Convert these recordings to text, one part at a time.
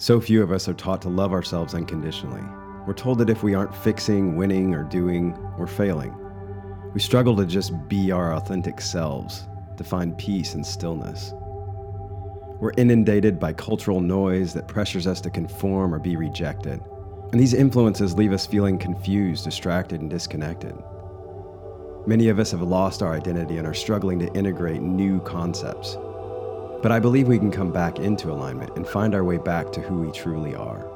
So few of us are taught to love ourselves unconditionally. We're told that if we aren't fixing, winning, or doing, we're failing. We struggle to just be our authentic selves, to find peace and stillness. We're inundated by cultural noise that pressures us to conform or be rejected. And these influences leave us feeling confused, distracted, and disconnected. Many of us have lost our identity and are struggling to integrate new concepts. But I believe we can come back into alignment and find our way back to who we truly are.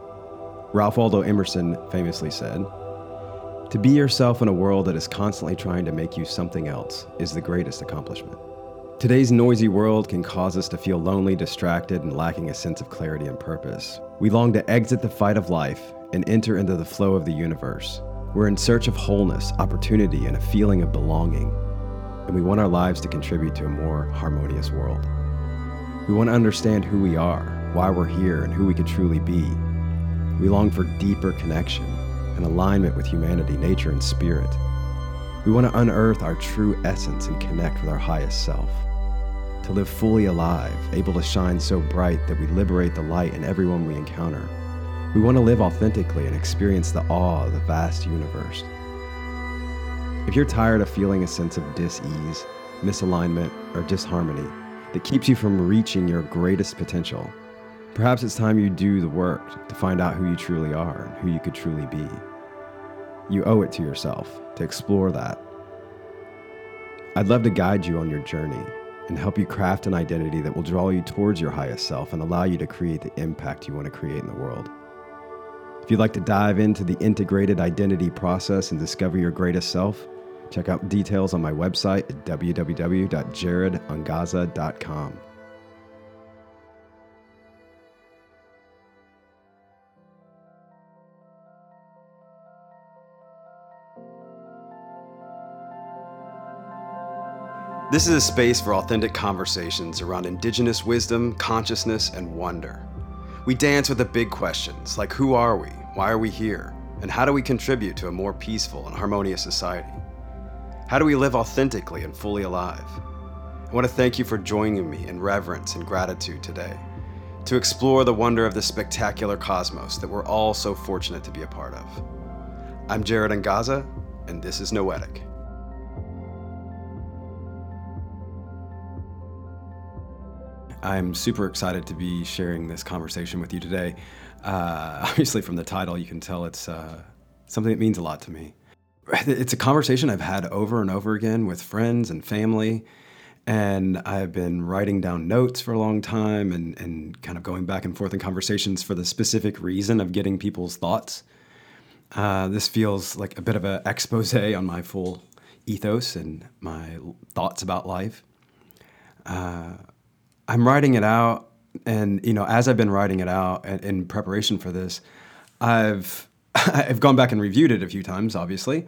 Ralph Waldo Emerson famously said, To be yourself in a world that is constantly trying to make you something else is the greatest accomplishment. Today's noisy world can cause us to feel lonely, distracted, and lacking a sense of clarity and purpose. We long to exit the fight of life and enter into the flow of the universe. We're in search of wholeness, opportunity, and a feeling of belonging. And we want our lives to contribute to a more harmonious world. We want to understand who we are, why we're here, and who we could truly be. We long for deeper connection and alignment with humanity, nature, and spirit. We want to unearth our true essence and connect with our highest self. To live fully alive, able to shine so bright that we liberate the light in everyone we encounter. We want to live authentically and experience the awe of the vast universe. If you're tired of feeling a sense of dis ease, misalignment, or disharmony that keeps you from reaching your greatest potential, perhaps it's time you do the work to find out who you truly are and who you could truly be. You owe it to yourself to explore that. I'd love to guide you on your journey and help you craft an identity that will draw you towards your highest self and allow you to create the impact you want to create in the world. If you'd like to dive into the integrated identity process and discover your greatest self, check out details on my website at www.jaredangaza.com. This is a space for authentic conversations around Indigenous wisdom, consciousness, and wonder. We dance with the big questions like who are we, why are we here, and how do we contribute to a more peaceful and harmonious society? How do we live authentically and fully alive? I want to thank you for joining me in reverence and gratitude today to explore the wonder of this spectacular cosmos that we're all so fortunate to be a part of. I'm Jared Angaza, and this is Noetic. I'm super excited to be sharing this conversation with you today. Uh, obviously, from the title, you can tell it's uh, something that means a lot to me. It's a conversation I've had over and over again with friends and family. And I've been writing down notes for a long time and, and kind of going back and forth in conversations for the specific reason of getting people's thoughts. Uh, this feels like a bit of an expose on my full ethos and my thoughts about life. Uh, I'm writing it out, and you know, as I've been writing it out in, in preparation for this, I've I've gone back and reviewed it a few times, obviously,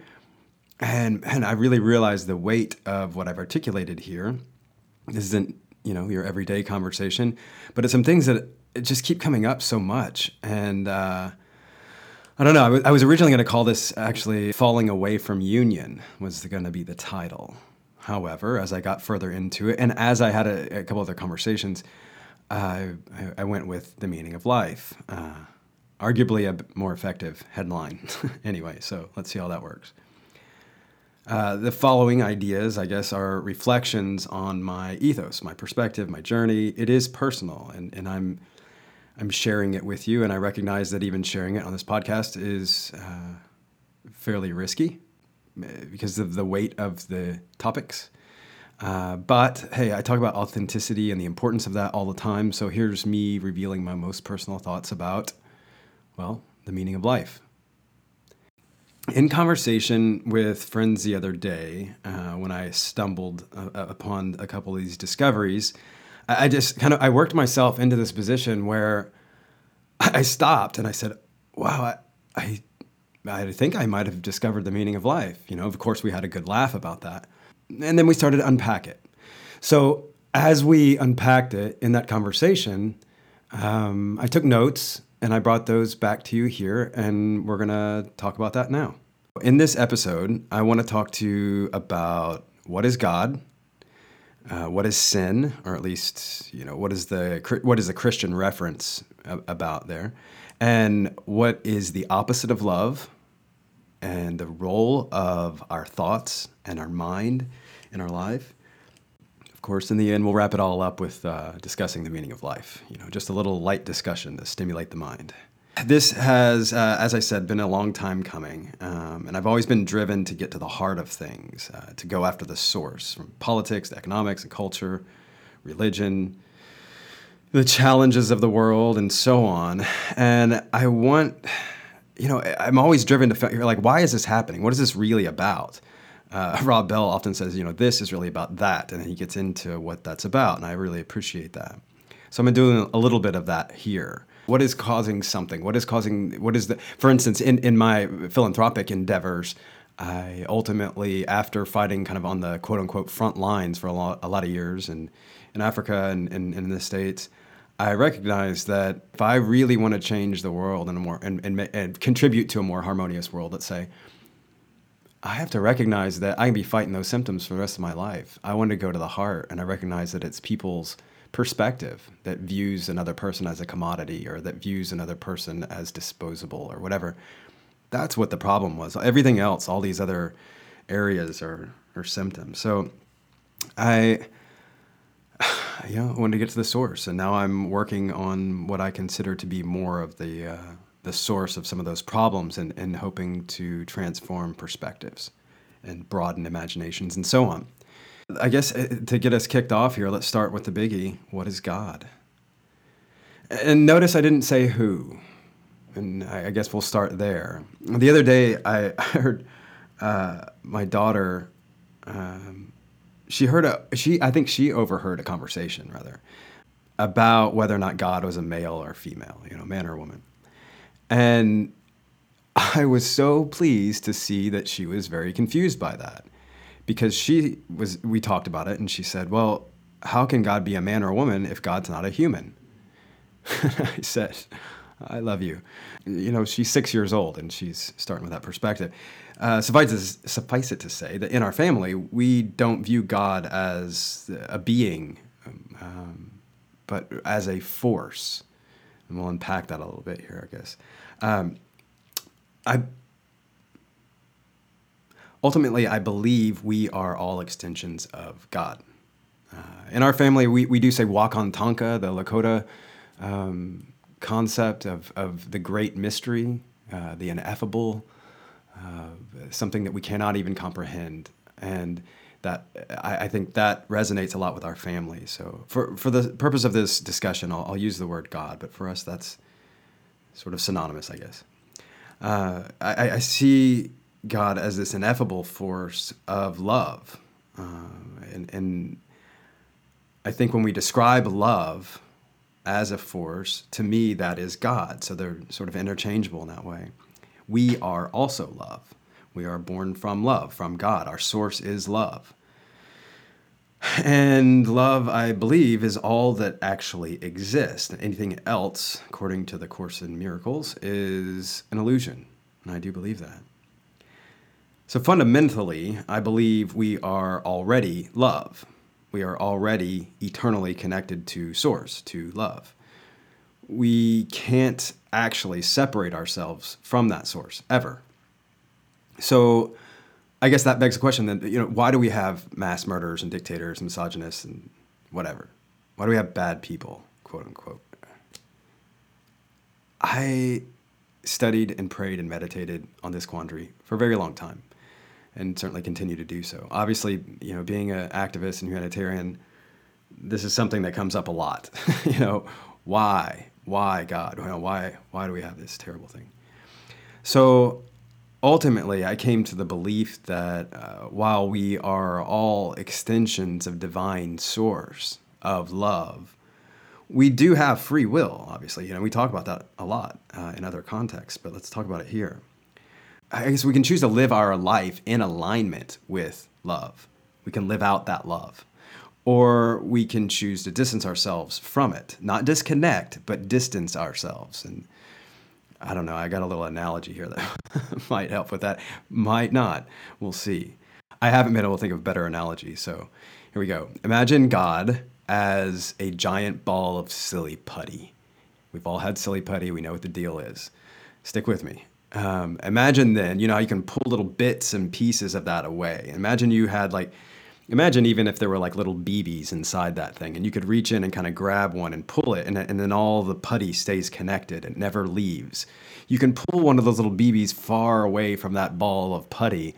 and and I really realized the weight of what I've articulated here. This isn't you know your everyday conversation, but it's some things that just keep coming up so much, and. Uh, I don't know. I, w- I was originally going to call this actually "Falling Away from Union" was going to be the title, However, as I got further into it, and as I had a, a couple other conversations, uh, I, I, went with the meaning of life. Uh, arguably a more effective headline. anyway, so let's see how that works. Uh, the following ideas, I guess, are reflections on my ethos, my perspective, my journey. It is personal, and, and I'm I'm sharing it with you, and I recognize that even sharing it on this podcast is uh, fairly risky because of the weight of the topics. Uh, but hey, I talk about authenticity and the importance of that all the time. So here's me revealing my most personal thoughts about, well, the meaning of life. In conversation with friends the other day, uh, when I stumbled uh, upon a couple of these discoveries, I, I just kind of I worked myself into this position where I stopped and I said, "Wow, I, I I think I might have discovered the meaning of life. You know, of course, we had a good laugh about that. And then we started to unpack it. So, as we unpacked it in that conversation, um, I took notes and I brought those back to you here, and we're going to talk about that now. In this episode, I want to talk to you about what is God, uh, what is sin, or at least you know what is the what is the Christian reference about there. And what is the opposite of love and the role of our thoughts and our mind in our life. Course, in the end, we'll wrap it all up with uh, discussing the meaning of life. You know, just a little light discussion to stimulate the mind. This has, uh, as I said, been a long time coming, um, and I've always been driven to get to the heart of things, uh, to go after the source, from politics to economics and culture, religion, the challenges of the world, and so on. And I want, you know, I'm always driven to like, why is this happening? What is this really about? Uh, Rob Bell often says, you know, this is really about that, and he gets into what that's about, and I really appreciate that. So I'm doing a little bit of that here what is causing something? What is causing, what is the, for instance, in, in my philanthropic endeavors, I ultimately, after fighting kind of on the quote unquote front lines for a lot, a lot of years in, in Africa and, and, and in the States, I recognized that if I really want to change the world and, more, and, and, and contribute to a more harmonious world, let's say, I have to recognize that I can be fighting those symptoms for the rest of my life. I want to go to the heart, and I recognize that it's people's perspective that views another person as a commodity or that views another person as disposable or whatever. That's what the problem was. Everything else, all these other areas are, are symptoms. So I, you know, wanted to get to the source, and now I'm working on what I consider to be more of the uh, the source of some of those problems, and, and hoping to transform perspectives and broaden imaginations and so on. I guess uh, to get us kicked off here, let's start with the biggie. What is God? And notice I didn't say who. And I guess we'll start there. The other day, I heard uh, my daughter. Um, she heard a she. I think she overheard a conversation rather about whether or not God was a male or female, you know, man or woman. And I was so pleased to see that she was very confused by that because she was we talked about it and she said, "Well, how can God be a man or a woman if God's not a human?" I said, "I love you." You know, she's six years old and she's starting with that perspective. Uh, suffice, it, suffice it to say that in our family, we don't view God as a being, um, but as a force. And we'll unpack that a little bit here, I guess. Um, I ultimately, I believe we are all extensions of God. Uh, in our family, we, we do say Wakan Tanka, the Lakota um, concept of, of the great mystery, uh, the ineffable, uh, something that we cannot even comprehend. And that I, I, think that resonates a lot with our family. So, for, for the purpose of this discussion, I'll, I'll use the word God, but for us, that's sort of synonymous, I guess. Uh, I, I see God as this ineffable force of love. Uh, and, and I think when we describe love as a force, to me, that is God. So they're sort of interchangeable in that way. We are also love. We are born from love, from God. Our source is love. And love, I believe, is all that actually exists. Anything else, according to the Course in Miracles, is an illusion. And I do believe that. So fundamentally, I believe we are already love. We are already eternally connected to Source, to love. We can't actually separate ourselves from that source ever. So I guess that begs the question then, you know, why do we have mass murderers and dictators and misogynists and whatever? Why do we have bad people, quote unquote? I studied and prayed and meditated on this quandary for a very long time and certainly continue to do so. Obviously, you know, being an activist and humanitarian, this is something that comes up a lot. you know, why, why God? Why, why do we have this terrible thing? So ultimately, I came to the belief that uh, while we are all extensions of divine source of love, we do have free will. Obviously, you know, we talk about that a lot uh, in other contexts, but let's talk about it here. I guess we can choose to live our life in alignment with love. We can live out that love. Or we can choose to distance ourselves from it. Not disconnect, but distance ourselves. And I don't know, I got a little analogy here that might help with that. Might not. We'll see. I haven't been able to think of a better analogy. So here we go. Imagine God as a giant ball of silly putty. We've all had silly putty. We know what the deal is. Stick with me. Um, imagine then, you know, how you can pull little bits and pieces of that away. Imagine you had like, imagine even if there were like little BBs inside that thing and you could reach in and kind of grab one and pull it and, and then all the putty stays connected and never leaves. You can pull one of those little BBs far away from that ball of putty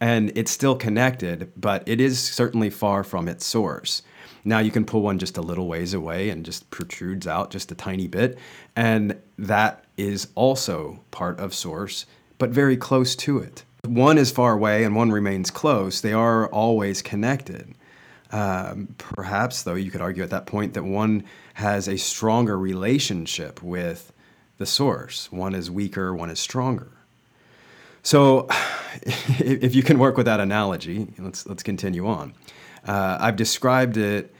and it's still connected, but it is certainly far from its source. Now you can pull one just a little ways away and just protrudes out just a tiny bit. And that is also part of source, but very close to it. One is far away and one remains close. They are always connected. Um, perhaps, though, you could argue at that point that one has a stronger relationship with the source. One is weaker, one is stronger. So, if you can work with that analogy, let's let's continue on. Uh, I've described it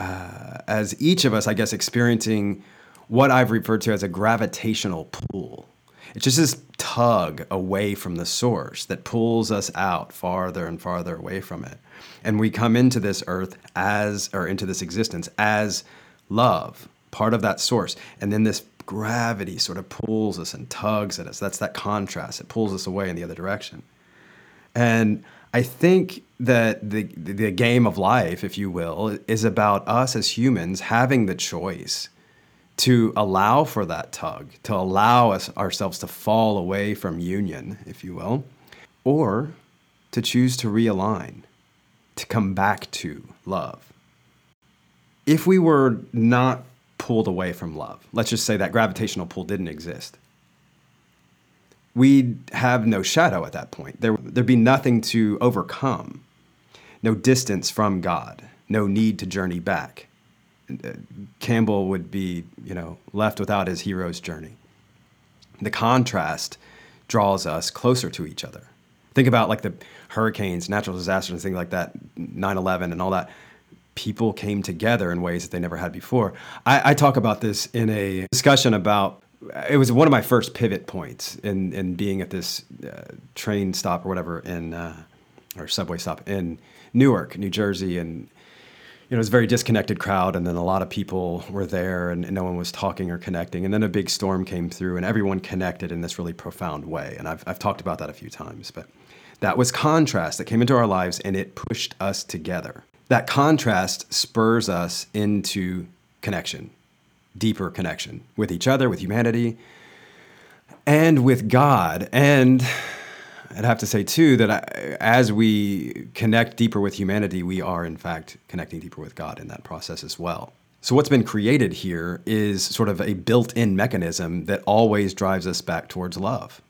uh, as each of us, I guess, experiencing what I've referred to as a gravitational pull. It's just this tug away from the source that pulls us out farther and farther away from it. And we come into this earth as, or into this existence as love, part of that source. And then this gravity sort of pulls us and tugs at us. That's that contrast. It pulls us away in the other direction. And I think that the the game of life, if you will, is about us as humans having the choice to allow for that tug, to allow us ourselves to fall away from union, if you will, or to choose to realign, to come back to love. If we were not pulled away from love, let's just say that gravitational pull didn't exist, we'd have no shadow at that point. There, there'd be nothing to overcome, no distance from God, no need to journey back. Campbell would be, you know, left without his hero's journey. The contrast draws us closer to each other. Think about like the hurricanes, natural disasters, and things like that, 9 11 and all that. People came together in ways that they never had before. I, I talk about this in a discussion about it was one of my first pivot points in in being at this uh, train stop or whatever in uh, or subway stop in Newark, New Jersey, and you know it was a very disconnected crowd, and then a lot of people were there, and, and no one was talking or connecting, and then a big storm came through, and everyone connected in this really profound way, and I've I've talked about that a few times, but that was contrast that came into our lives, and it pushed us together. That contrast spurs us into connection deeper connection with each other, with humanity, and with God. And I'd have to say, too, that I, as we connect deeper with humanity, we are, in fact, connecting deeper with God in that process as well. So, what's been created here is sort of a built in mechanism that always drives us back towards love.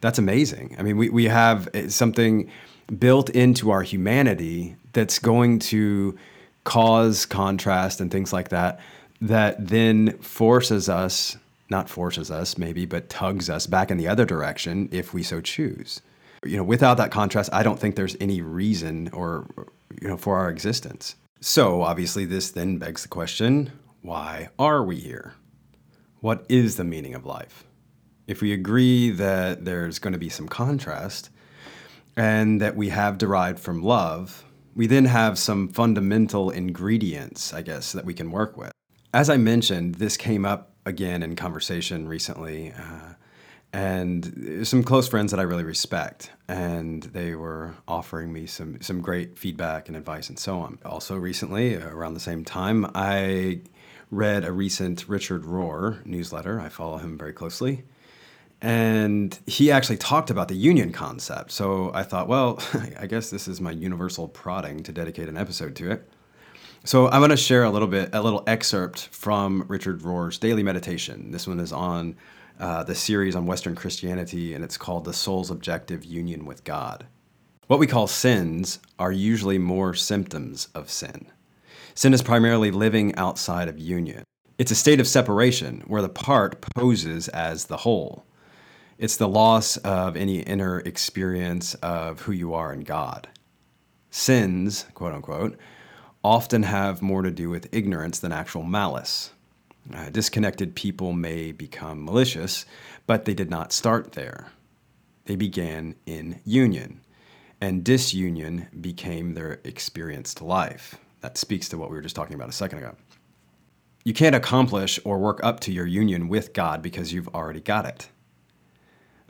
That's amazing. I mean, we, we have eh, something built into our humanity that's going to cause contrast and things like that that then forces us, not forces us maybe, but tugs us back in the other direction if we so choose. You know, without that contrast, I don't think there's any reason or, you know, for our existence. So obviously, this then begs the question why are we here? What is the meaning of life? If we agree that there's going to be some contrast and that we have derived from love, we then have some fundamental ingredients, I guess, that we can work with as I mentioned, this came up again in conversation recently. Uh, and some close friends that I really respect, and they were offering me some some great feedback and advice and so on. Also, recently, around the same time, I read a recent Richard Rohr newsletter. I follow him very closely, and he actually talked about the union concept. So I thought, well, I guess this is my universal prodding to dedicate an episode to it. So I'm going to share a little bit, a little excerpt from Richard Rohr's daily meditation. This one is on uh, the series on Western Christianity, and it's called The Soul's Objective Union with God. What we call sins are usually more symptoms of sin. Sin is primarily living outside of union. It's a state of separation where the part poses as the whole. It's the loss of any inner experience of who you are in God. Sins, quote unquote, often have more to do with ignorance than actual malice. Uh, disconnected people may become malicious, but they did not start there. They began in union, and disunion became their experienced life. That speaks to what we were just talking about a second ago. You can't accomplish or work up to your union with God because you've already got it.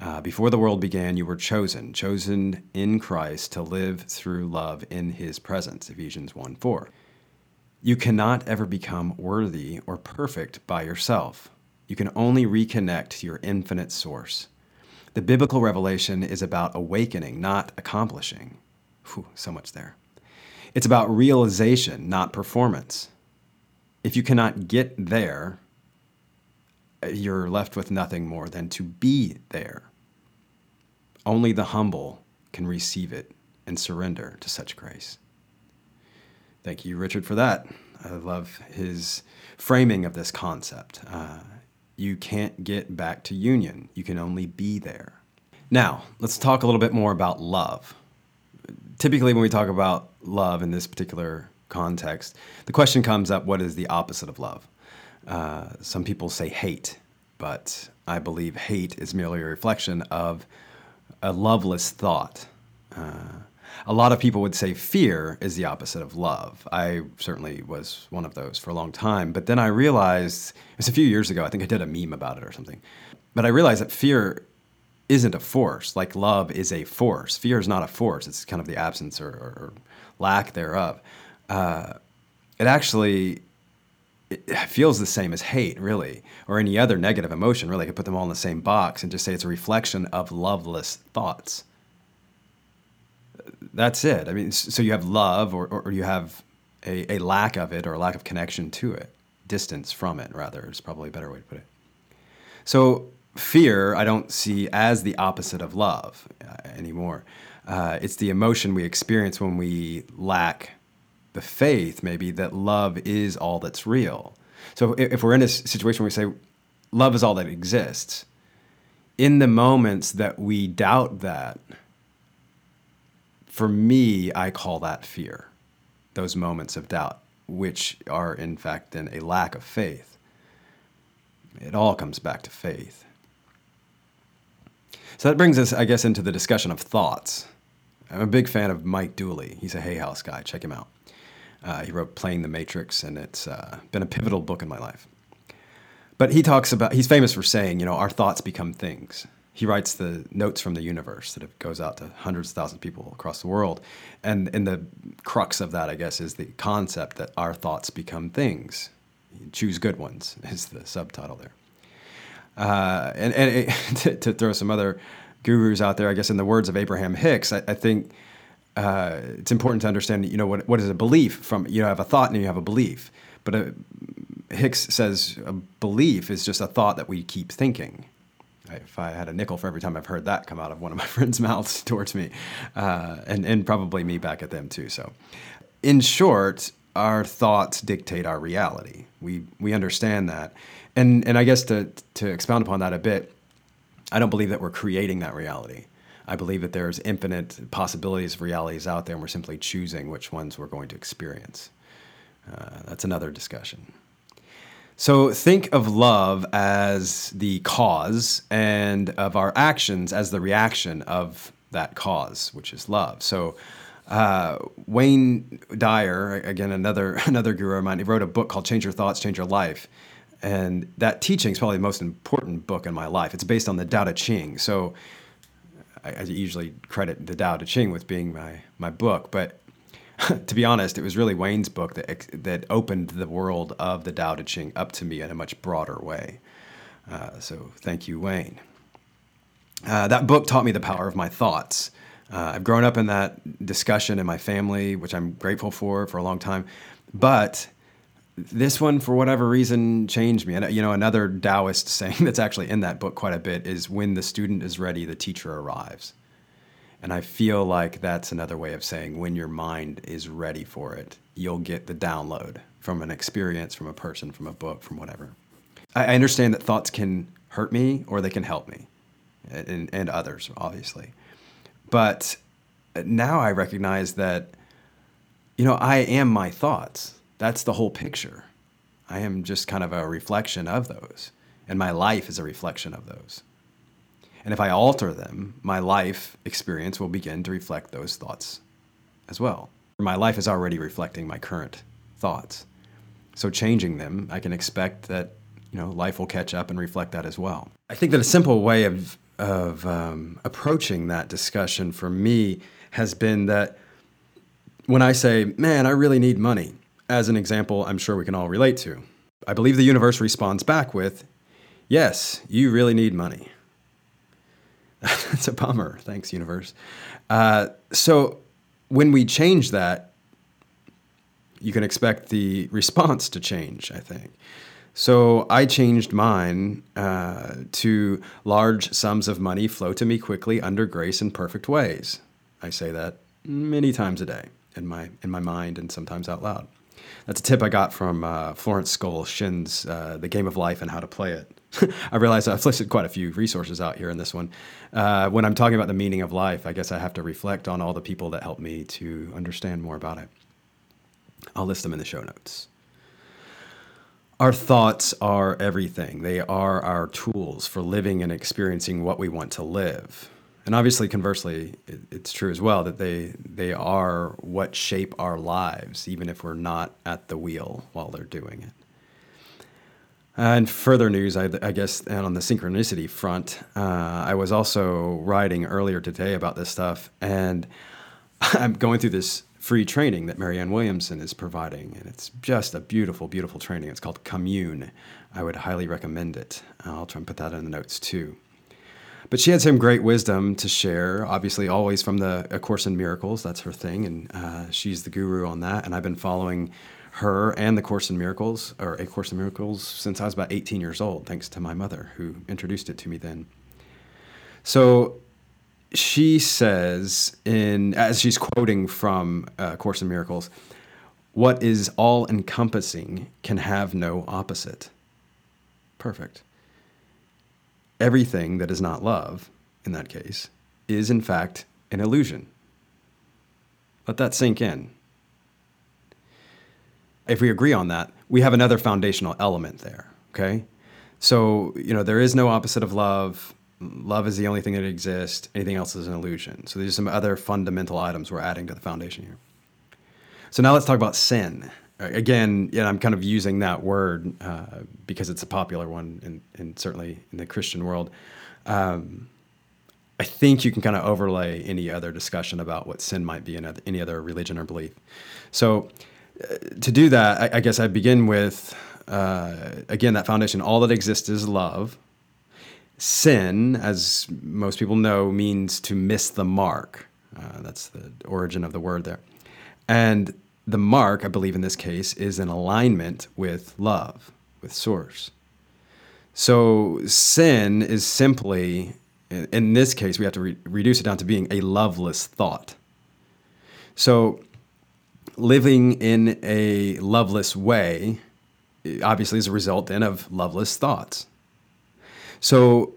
Uh, before the world began, you were chosen, chosen in Christ to live through love in his presence. Ephesians 1 4. You cannot ever become worthy or perfect by yourself. You can only reconnect to your infinite source. The biblical revelation is about awakening, not accomplishing. Whew, so much there. It's about realization, not performance. If you cannot get there, you're left with nothing more than to be there. Only the humble can receive it and surrender to such grace. Thank you, Richard, for that. I love his framing of this concept. Uh, you can't get back to union, you can only be there. Now, let's talk a little bit more about love. Typically, when we talk about love in this particular context, the question comes up what is the opposite of love? Uh, some people say hate, but I believe hate is merely a reflection of a loveless thought. Uh, a lot of people would say fear is the opposite of love. I certainly was one of those for a long time. But then I realized, it was a few years ago, I think I did a meme about it or something. But I realized that fear isn't a force, like love is a force. Fear is not a force, it's kind of the absence or, or lack thereof. Uh, it actually feels the same as hate, really, or any other negative emotion. Really, I could put them all in the same box and just say it's a reflection of loveless thoughts. That's it. I mean, so you have love, or, or you have a, a lack of it, or a lack of connection to it, distance from it, rather, is probably a better way to put it. So, fear, I don't see as the opposite of love uh, anymore. Uh, it's the emotion we experience when we lack the faith, maybe, that love is all that's real. So if, we're in a situation where we say love is all that exists, in the moments that we doubt that, for me, I call that fear, those moments of doubt, which are in fact then a lack of faith. It all comes back to faith. So that brings us, I guess, into the discussion of thoughts. I'm a big fan of Mike Dooley. He's a Hay House guy. Check him out. Uh, he wrote Playing the Matrix, and it's uh, been a pivotal book in my life. But he talks about, he's famous for saying, you know, our thoughts become things. He writes the notes from the universe that goes out to hundreds of thousands of people across the world. And, and the crux of that, I guess, is the concept that our thoughts become things. Choose good ones is the subtitle there. Uh, and and it, to, to, throw some other gurus out there, I guess, in the words of Abraham Hicks, I, I think uh, it's important to understand, you know, what, what is a belief from, you know, have a thought and you have a belief. But a, Hicks says a belief is just a thought that we keep thinking. If I had a nickel for every time I've heard that come out of one of my friends' mouths towards me, uh, and, and probably me back at them too. So, in short, our thoughts dictate our reality. We, we understand that. And, and I guess to, to expound upon that a bit, I don't believe that we're creating that reality. I believe that there's infinite possibilities of realities out there, and we're simply choosing which ones we're going to experience. Uh, that's another discussion. So think of love as the cause and of our actions as the reaction of that cause, which is love. So uh, Wayne Dyer, again another another guru of mine, he wrote a book called "Change Your Thoughts, Change Your Life," and that teaching is probably the most important book in my life. It's based on the Tao Te Ching. So I, I usually credit the Tao Te Ching with being my my book, but to be honest, it was really Wayne's book that that opened the world of the Tao Te Ching up to me in a much broader way. Uh, so thank you, Wayne. Uh, that book taught me the power of my thoughts. Uh, I've grown up in that discussion in my family, which I'm grateful for for a long time. But this one, for whatever reason, changed me. And you know, another Taoist saying that's actually in that book quite a bit is when the student is ready, the teacher arrives. And I feel like that's another way of saying when your mind is ready for it, you'll get the download from an experience, from a person, from a book, from whatever. I understand that thoughts can hurt me or they can help me, and, and others, obviously. But now I recognize that, you know, I am my thoughts that's the whole picture. I am just kind of a reflection of those, and my life is a reflection of those. And if I alter them, my life experience will begin to reflect those thoughts as well. My life is already reflecting my current thoughts. So changing them, I can expect that you know life will catch up and reflect that as well. I think that a simple way of of um, approaching that discussion for me has been that when I say, "Man, I really need money," as an example, I'm sure we can all relate to. I believe the universe responds back with, "Yes, you really need money." That's a bummer. Thanks, universe. Uh, so when we change that, you can expect the response to change, I think. So I changed mine uh, to large sums of money flow to me quickly under grace in perfect ways. I say that many times a day in my in my mind and sometimes out loud. That's a tip I got from uh, Florence Scovel Shinn's uh, The Game of Life and How to Play It. I realize I've listed quite a few resources out here in this one. Uh, when I'm talking about the meaning of life, I guess I have to reflect on all the people that helped me to understand more about it. I'll list them in the show notes. Our thoughts are everything. They are our tools for living and experiencing what we want to live. And obviously, conversely, it's true as well that they, they are what shape our lives, even if we're not at the wheel while they're doing it. And further news, I, I, guess, and on the synchronicity front, uh, I was also writing earlier today about this stuff, and I'm going through this free training that Marianne Williamson is providing, and it's just a beautiful, beautiful training. It's called Commune. I would highly recommend it. I'll try and put that in the notes too. But she had some great wisdom to share, obviously, always from the A Course in Miracles. That's her thing, and uh, she's the guru on that. And I've been following her and the Course in Miracles, or A Course in Miracles, since I was about 18 years old, thanks to my mother who introduced it to me then. So she says, in as she's quoting from uh, Course in Miracles, what is all encompassing can have no opposite. Perfect. Everything that is not love, in that case, is in fact an illusion. Let that sink in if we agree on that, we have another foundational element there. Okay. So, you know, there is no opposite of love. Love is the only thing that exists. Anything else is an illusion. So, these are some other fundamental items we're adding to the foundation here. So, now let's talk about sin. Again, yeah, I'm kind of using that word uh, because it's a popular one, and certainly in the Christian world. Um, I think you can kind of overlay any other discussion about what sin might be in any other religion or belief. So, to do that, I, I, guess I begin with uh, again that foundation. All that exists is love. Sin, as most people know, means to miss the mark. Uh, that's the origin of the word there. And the mark, I believe in this case, is in alignment with love, with source. So sin is simply, in this case, we have to re- reduce it down to being a loveless thought. So living in a loveless way obviously is a result then of loveless thoughts. So,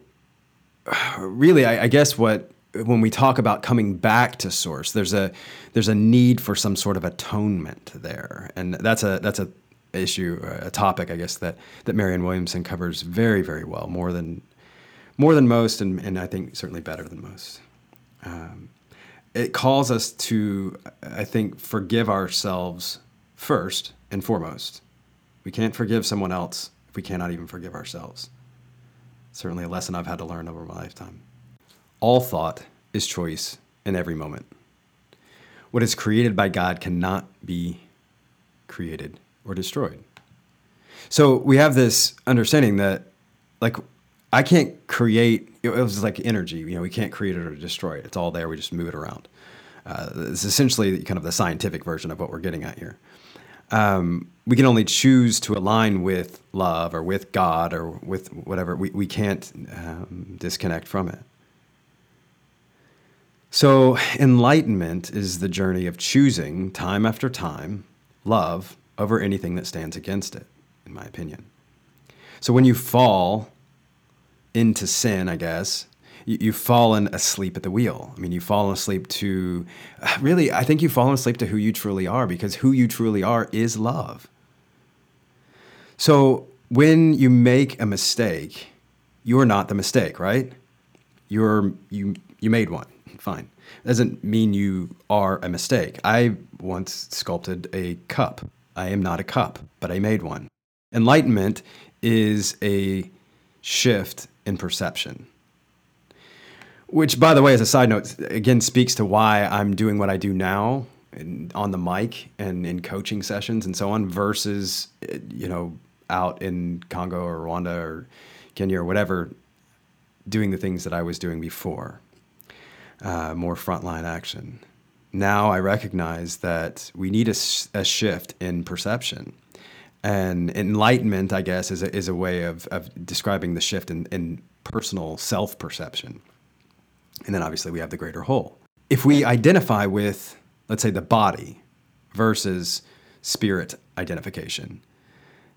really, I, I, guess what when we talk about coming back to source, there's a there's a need for some sort of atonement there, and that's a that's a issue, a topic, I guess that that Marianne Williamson covers very very well, more than more than most, and, and I think certainly better than most. Um, it calls us to, I think, forgive ourselves first and foremost. We can't forgive someone else if we cannot even forgive ourselves. Certainly a lesson I've had to learn over my lifetime. All thought is choice in every moment. What is created by God cannot be created or destroyed. So we have this understanding that, like, I can't create. It was like energy. You know, we can't create it or destroy it. It's all there. We just move it around. Uh, it's essentially kind of the scientific version of what we're getting at here. Um, we can only choose to align with love or with God or with whatever. We, we can't um, disconnect from it. So, enlightenment is the journey of choosing time after time love over anything that stands against it, in my opinion. So, when you fall into sin, I guess, you, have fallen asleep at the wheel. I mean, you've fallen asleep to really, I think you've fallen asleep to who you truly are because who you truly are is love. So when you make a mistake, you're not the mistake, right? You're you you made one. Fine. Doesn't mean you are a mistake. I once sculpted a cup I am not a cup, but I made one. Enlightenment is a shift in perception. Which, by the way, as a side note, again speaks to why I'm doing what I do now on the mic and in coaching sessions and so on versus, eh, you know, out in Congo or Rwanda or Kenya or whatever, doing the things that I was doing before, uh, more frontline action. Now I recognize that we need a, a shift in perception. And enlightenment, I guess, is a, is a way of, of describing the shift in, in personal self perception. And then obviously we have the greater whole. If we identify with, let's say, the body versus spirit identification,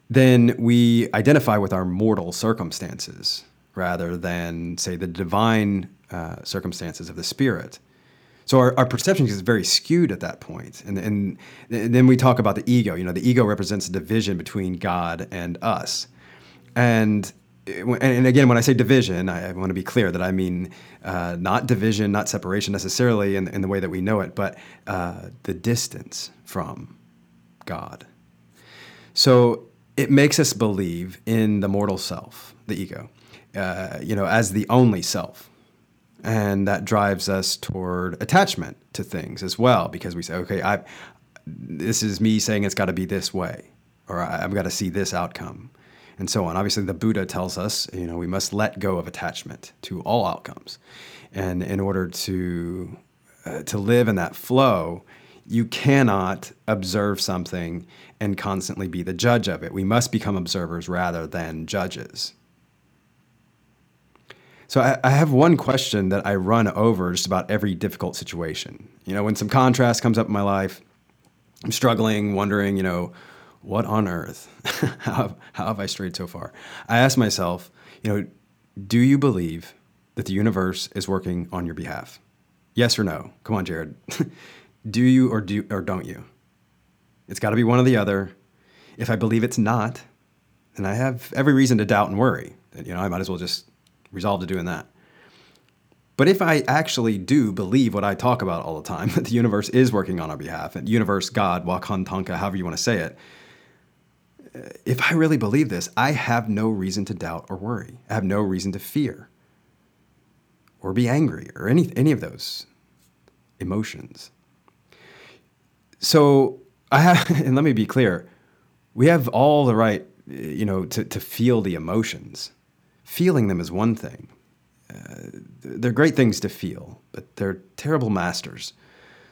then we identify with our mortal circumstances rather than, say, the divine uh, circumstances of the spirit. So our, our perception is very skewed at that point. And, and, and then we talk about the ego. You know, the ego represents a division between God and us. And and again, when I say division, I, want to be clear that I mean uh, not division, not separation necessarily in, in, the way that we know it, but uh, the distance from God. So it makes us believe in the mortal self, the ego, uh, you know, as the only self. And that drives us toward attachment to things as well, because we say, okay, I, this is me saying it's got to be this way, or I've got to see this outcome, and so on. Obviously, the Buddha tells us, you know, we must let go of attachment to all outcomes, and in order to uh, to live in that flow, you cannot observe something and constantly be the judge of it. We must become observers rather than judges. So I, I, have one question that I run over just about every difficult situation. You know, when some contrast comes up in my life, I'm struggling, wondering, you know, what on earth? how, have, how have I strayed so far? I ask myself, you know, do you believe that the universe is working on your behalf? Yes or no? Come on, Jared. do you or do or don't you? It's got to be one or the other. If I believe it's not, then I have every reason to doubt and worry. You know, I might as well just resolve to doing that. But if I actually do believe what I talk about all the time, that the universe is working on our behalf, and universe, God, Wakan Tanka, however you want to say it, uh, if I really believe this, I have no reason to doubt or worry. I have no reason to fear or be angry or any, any of those emotions. So I have, and let me be clear, we have all the right, you know, to, to feel the emotions feeling them is one thing. Uh, they're great things to feel, but they're terrible masters.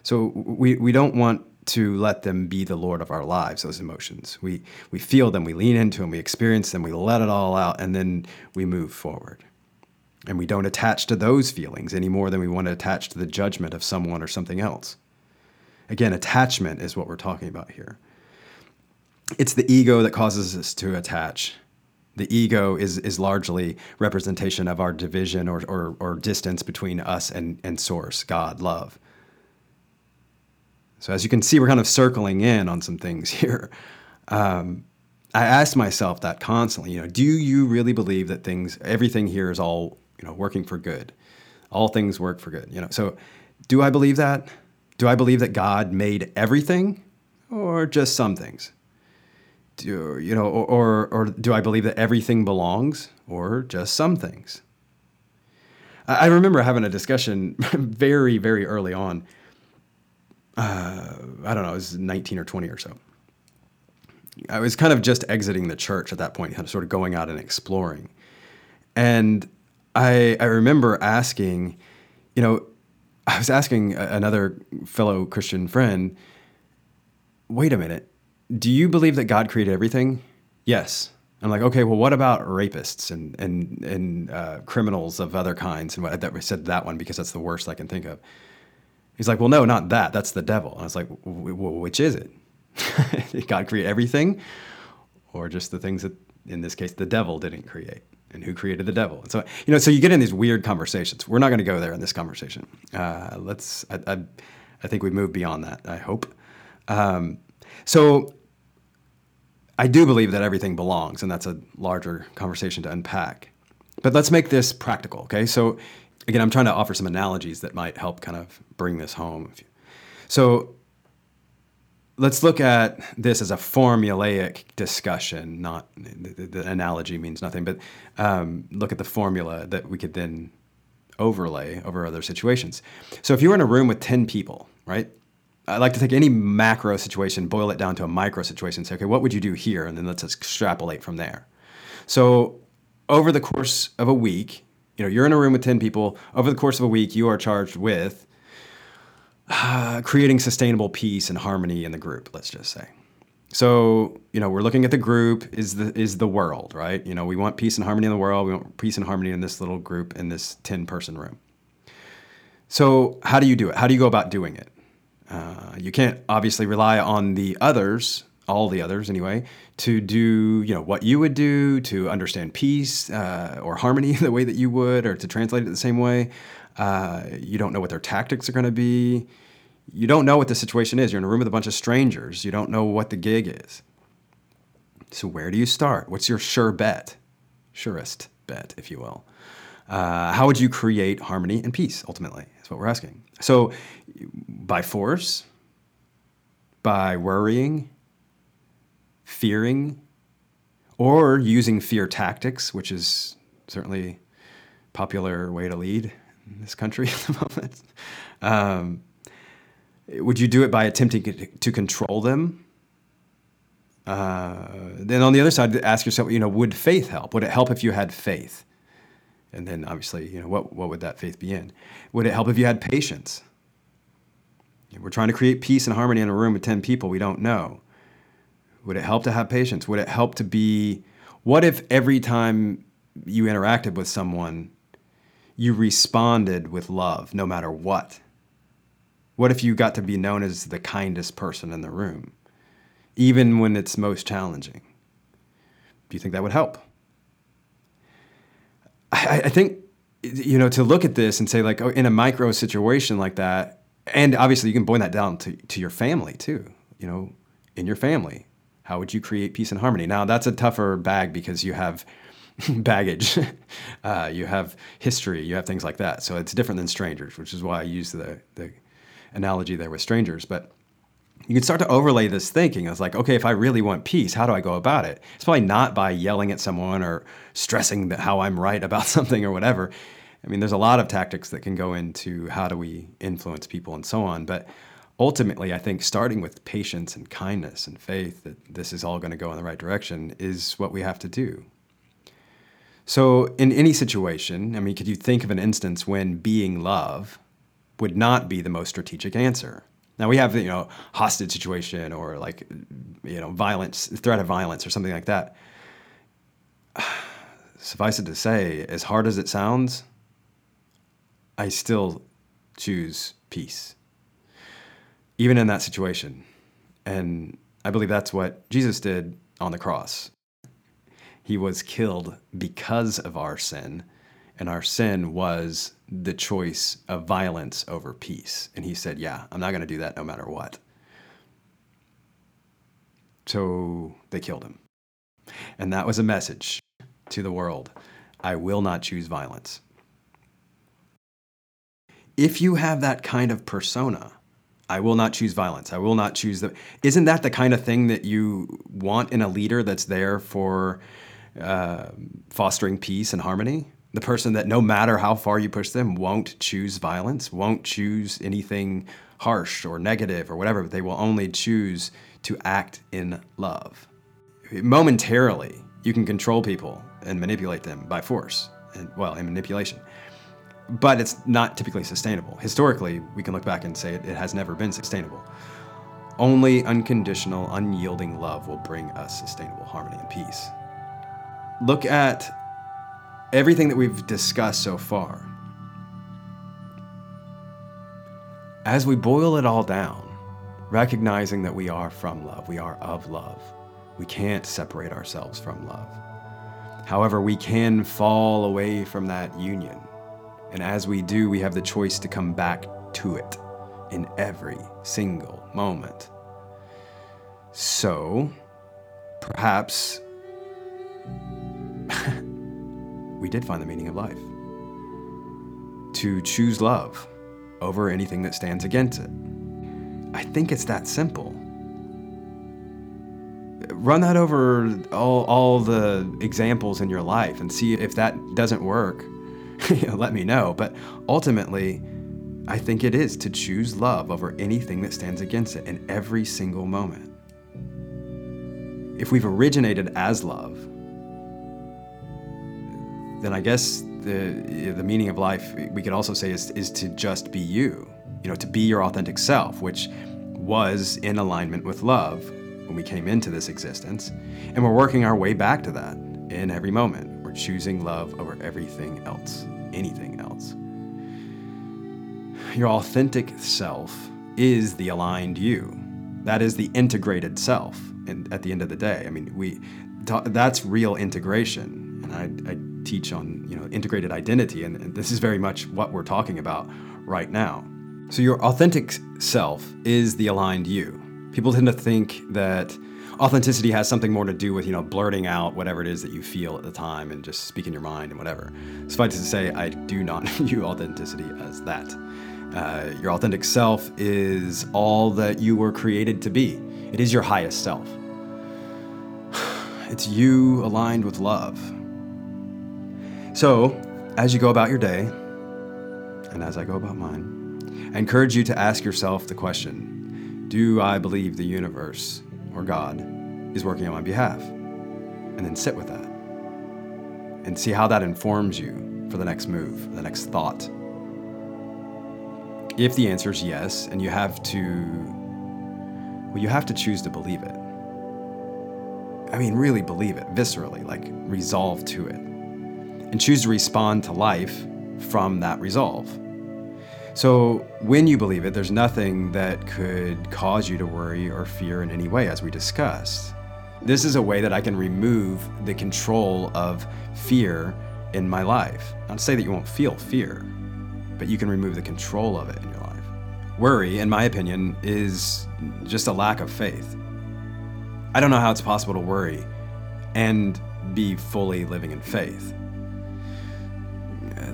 So we, we don't want to let them be the Lord of our lives, those emotions. We, we feel them, we lean into them, we experience them, we let it all out, and then we move forward. And we don't attach to those feelings any more than we want to attach to the judgment of someone or something else. Again, attachment is what we're talking about here. It's the ego that causes us to attach the ego is is largely representation of our division or, or, or distance between us and, and source, God, love. So as you can see, we're kind of circling in on some things here. Um, I ask myself that constantly. You know, do you really believe that things, everything here is all you know working for good? All things work for good. You know, so do I believe that? Do I believe that God made everything, or just some things? Do you know, or, or, or do I believe that everything belongs, or just some things? I remember having a discussion very, very early on. Uh, I don't know, it was 19 or 20 or so. I was kind of just exiting the church at that point, kind of sort of going out and exploring. And I, I remember asking, you know, I was asking another fellow Christian friend, wait a minute, do you believe that God created everything? Yes. I'm like, okay, well, what about rapists and and and uh, criminals of other kinds? And what, that we said that one because that's the worst I can think of. He's like, well, no, not that. That's the devil. And I was like, which is it? Did God create everything, or just the things that, in this case, the devil didn't create? And who created the devil? And so, you know, so you get in these weird conversations. We're not going to go there in this conversation. Uh, let's. I, I, I think we move beyond that. I hope. Um, so I do believe that everything belongs, and that's a larger conversation to unpack. But let's make this practical, okay? So again, I'm trying to offer some analogies that might help kind of bring this home. So let's look at this as a formulaic discussion. Not the, the analogy means nothing, but um, look at the formula that we could then overlay over other situations. So if you were in a room with 10 people, right? I like to take any macro situation, boil it down to a micro situation, say, okay, what would you do here? And then let's extrapolate from there. So over the course of a week, you know, you're in a room with 10 people. Over the course of a week, you are charged with uh, creating sustainable peace and harmony in the group, let's just say. So, you know, we're looking at the group is the is the world, right? You know, we want peace and harmony in the world. We want peace and harmony in this little group in this 10 person room. So, how do you do it? How do you go about doing it? Uh, you can't obviously rely on the others, all the others anyway, to do you know what you would do to understand peace uh, or harmony the way that you would, or to translate it the same way. Uh, you don't know what their tactics are going to be. You don't know what the situation is. You're in a room with a bunch of strangers. You don't know what the gig is. So where do you start? What's your sure bet? Surest bet, if you will. Uh, how would you create harmony and peace ultimately? That's what we're asking. So, by force, by worrying, fearing, or using fear tactics, which is certainly popular way to lead in this country at the moment. Um, would you do it by attempting to control them? Uh, then on the other side, ask yourself, you know, would faith help? Would it help if you had faith? And then obviously, you know, what, what would that faith be in? Would it help if you had patience? We're trying to create peace and harmony in a room with 10 people we don't know. Would it help to have patience? Would it help to be, what if every time you interacted with someone, you responded with love no matter what? What if you got to be known as the kindest person in the room, even when it's most challenging? Do you think that would help? I, I think, you know, to look at this and say, like, oh, in a micro situation like that, and obviously you can boil that down to, to your family too, you know, in your family. How would you create peace and harmony? Now, that's a tougher bag because you have baggage, uh, you have history, you have things like that. So it's different than strangers, which is why I use the, the analogy there with strangers. But you can start to overlay this thinking. It's like, okay, if I really want peace, how do I go about it? It's probably not by yelling at someone or stressing how I'm right about something or whatever. I mean, there's a lot of tactics that can go into how do we influence people and so on. But ultimately, I think starting with patience and kindness and faith that this is all going to go in the right direction is what we have to do. So, in any situation, I mean, could you think of an instance when being love would not be the most strategic answer. Now we have you know hostage situation or like you know violence, threat of violence or something like that. Suffice it to say, as hard as it sounds, I still choose peace, even in that situation, and I believe that's what Jesus did on the cross. He was killed because of our sin and our sin was the choice of violence over peace. And he said, Yeah, I'm not going to do that no matter what. So they killed him. And that was a message to the world I will not choose violence. If you have that kind of persona, I will not choose violence. I will not choose the. Isn't that the kind of thing that you want in a leader that's there for uh, fostering peace and harmony? the person that no matter how far you push them won't choose violence, won't choose anything harsh or negative or whatever. They will only choose to act in love. Momentarily, you can control people and manipulate them by force, and well, in manipulation. But it's not typically sustainable. Historically, we can look back and say it, it has never been sustainable. Only unconditional, unyielding love will bring us sustainable harmony and peace. Look at everything that we've discussed so far, as we boil it all down, recognizing that we are from love, we are of love, we can't separate ourselves from love. However, we can fall away from that union. And as we do, we have the choice to come back to it in every single moment. So, perhaps we did find the meaning of life. To choose love over anything that stands against it. I think it's that simple. run that over all, all the examples in your life and see if that doesn't work. let me know. But ultimately, I think it is to choose love over anything that stands against it in every single moment. If we've originated as love, then I guess the the meaning of life we could also say is is to just be you. You know, to be your authentic self, which was in alignment with love when we came into this existence, and we're working our way back to that in every moment. Choosing love over everything else, anything else. Your authentic self is the aligned you. That is the integrated self. And at the end of the day, I mean, we that's real integration. And I, I teach on you know integrated identity, and, and this is very much what we're talking about right now. So your authentic self is the aligned you. People tend to think that authenticity has something more to do with you know blurting out whatever it is that you feel at the time and just speaking your mind and whatever. Suffice it to say, I do not view authenticity as that. Uh, your authentic self is all that you were created to be. It is your highest self. It's you aligned with love. So, as you go about your day, and as I go about mine, I encourage you to ask yourself the question Do I believe the universe or God is working on my behalf? And then sit with that and see how that informs you for the next move, the next thought. If the answer is yes, and you have to, well, you have to choose to believe it. I mean, really believe it, viscerally, like resolve to it and choose to respond to life from that resolve. So, when you believe it, there's nothing that could cause you to worry or fear in any way, as we discussed. This is a way that I can remove the control of fear in my life. Not to say that you won't feel fear, but you can remove the control of it in your life. Worry, in my opinion, is just a lack of faith. I don't know how it's possible to worry and be fully living in faith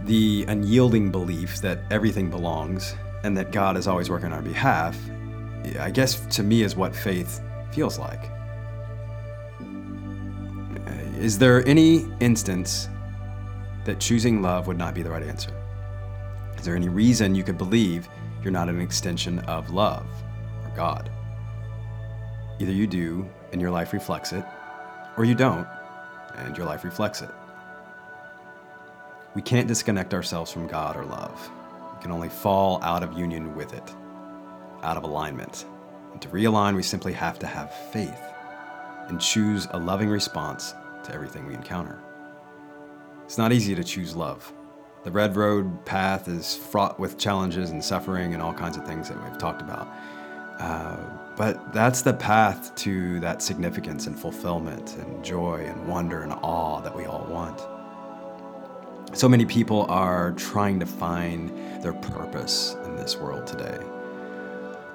the unyielding belief that everything belongs and that God is always working on our behalf, I guess to me is what faith feels like. Uh, is there any instance that choosing love would not be the right answer? Is there any reason you could believe you're not an extension of love or God? Either you do and your life reflects it, or you don't and your life reflects it. We can't disconnect ourselves from God or love. We can only fall out of union with it, out of alignment. And to realign, we simply have to have faith and choose a loving response to everything we encounter. It's not easy to choose love. The red road path is fraught with challenges and suffering and all kinds of things that we've talked about. Uh, but that's the path to that significance and fulfillment and joy and wonder and awe that we all want so many people are trying to find their purpose in this world today.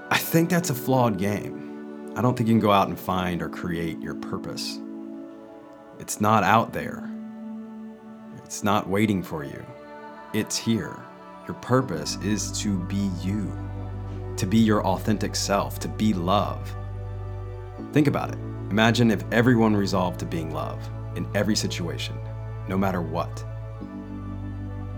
I think that's a flawed game. I don't think you can go out and find or create your purpose. It's not out there, it's not waiting for you. It's here. Your purpose is to be you, to be your authentic self, to be love. Think about it. Imagine if everyone resolved to being love in every situation, no matter what.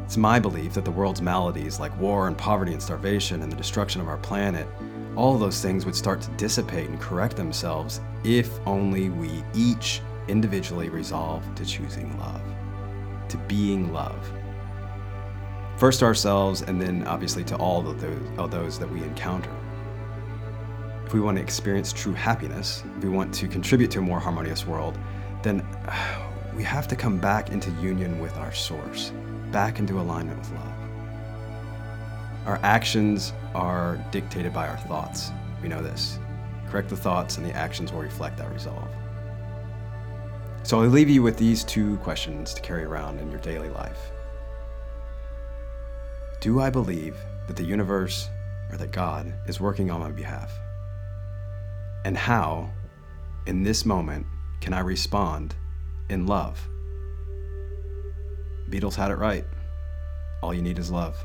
It's my belief that the world's maladies, like war and poverty and starvation and the destruction of our planet, all those things would start to dissipate and correct themselves if only we each individually resolve to choosing love, to being love. First ourselves, and then obviously to all of those, of those that we encounter. If we want to experience true happiness, if we want to contribute to a more harmonious world, then we have to come back into union with our source back into alignment with love. Our actions are dictated by our thoughts. We know this. Correct the thoughts, and the actions will reflect that resolve. So I'll leave you with these two questions to carry around in your daily life. Do I believe that the universe or that God is working on my behalf? And how, in this moment, can I respond in love? Beatles had it right. All you need is love.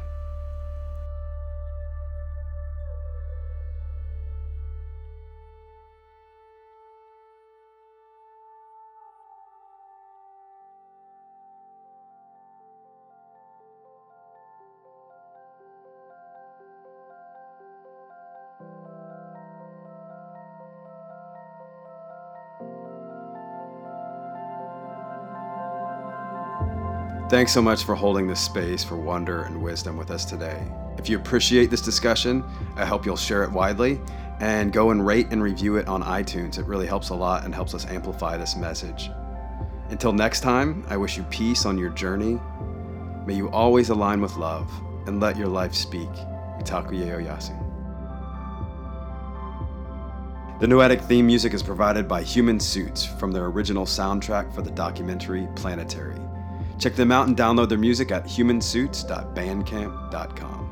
Thanks so much for holding this space for wonder and wisdom with us today. If you appreciate this discussion, I hope you'll share it widely and go and rate and review it on iTunes. It really helps a lot and helps us amplify this message. Until next time, I wish you peace on your journey. May you always align with love and let your life speak. Mitakuye Oyasin. The Noetic theme music is provided by Human Suits from their original soundtrack for the documentary Planetary. Check them out and download their music at humansuits.bandcamp.com.